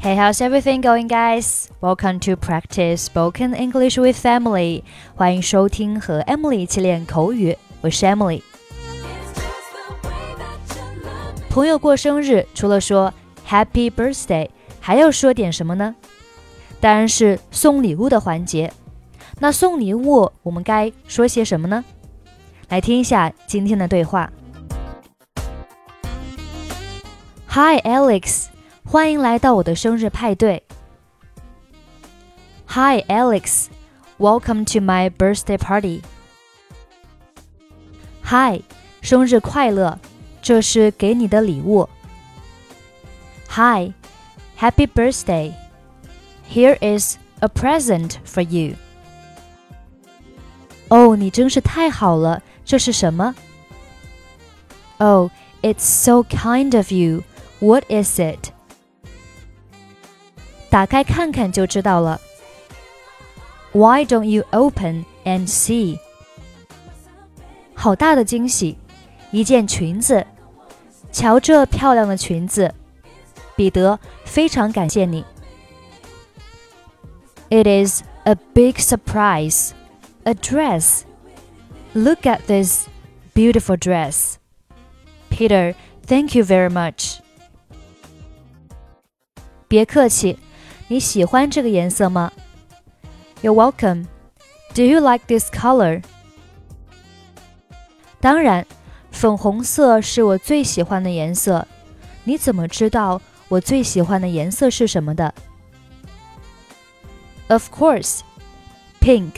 Hey, how's everything going, guys? Welcome to practice spoken English with Emily. 欢迎收听和 Emily 一起练口语，我是 Emily。朋友过生日，除了说 Happy Birthday，还要说点什么呢？当然是送礼物的环节。那送礼物我们该说些什么呢？来听一下今天的对话。Hi Alex， 欢迎来到我的生日派对。Hi Alex，welcome to my birthday party。Hi，生日快乐，这是给你的礼物。Hi，happy birthday。Here is a present for you。哦，你真是太好了，这是什么？Oh, it's so kind of you. What is it? 打开看看就知道了。Why don't you open and see? 好大的惊喜！一件裙子，瞧这漂亮的裙子。彼得，非常感谢你。It is a big surprise. A dress. Look at this beautiful dress. Peter, thank you very much. 别客气， 你喜欢这个颜色吗？You're welcome. Do you like this color? 当然，粉红色是我最喜欢的颜色。你怎么知道我最喜欢的颜色是什么的？Of course, pink,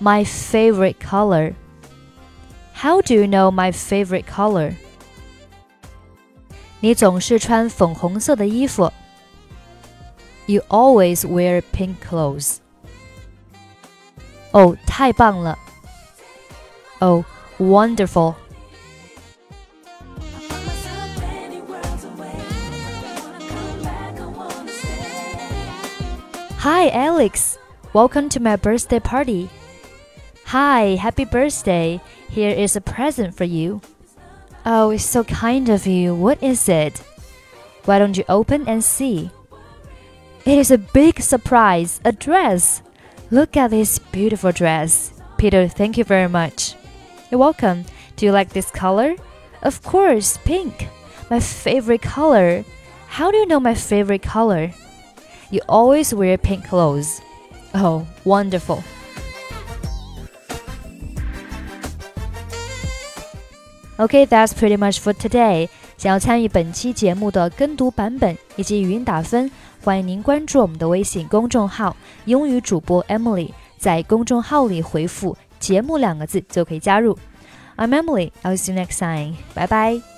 my favorite color. How do you know my favorite color? 你总是穿粉红色的衣服。 you always wear pink clothes. 哦，太棒了！Oh, wonderful! Hi, Alex. Welcome to my birthday party. Hi, happy birthday. Here is a present for you. Oh, it's so kind of you. What is it? Why don't you open and see? It is a big surprise, a dress. Look at this beautiful dress. Peter, thank you very much. You're welcome. Do you like this color? Of course, pink. My favorite color. How do you know my favorite color? You always wear pink clothes. Oh, wonderful. Okay, that's pretty much for today. 想要参与本期节目的跟读版本以及语音打分，欢迎您关注我们的微信公众号“英语主播 Emily”。在公众号里回复“节目”两个字就可以加入。I'm Emily. I'll see you next time. Bye bye.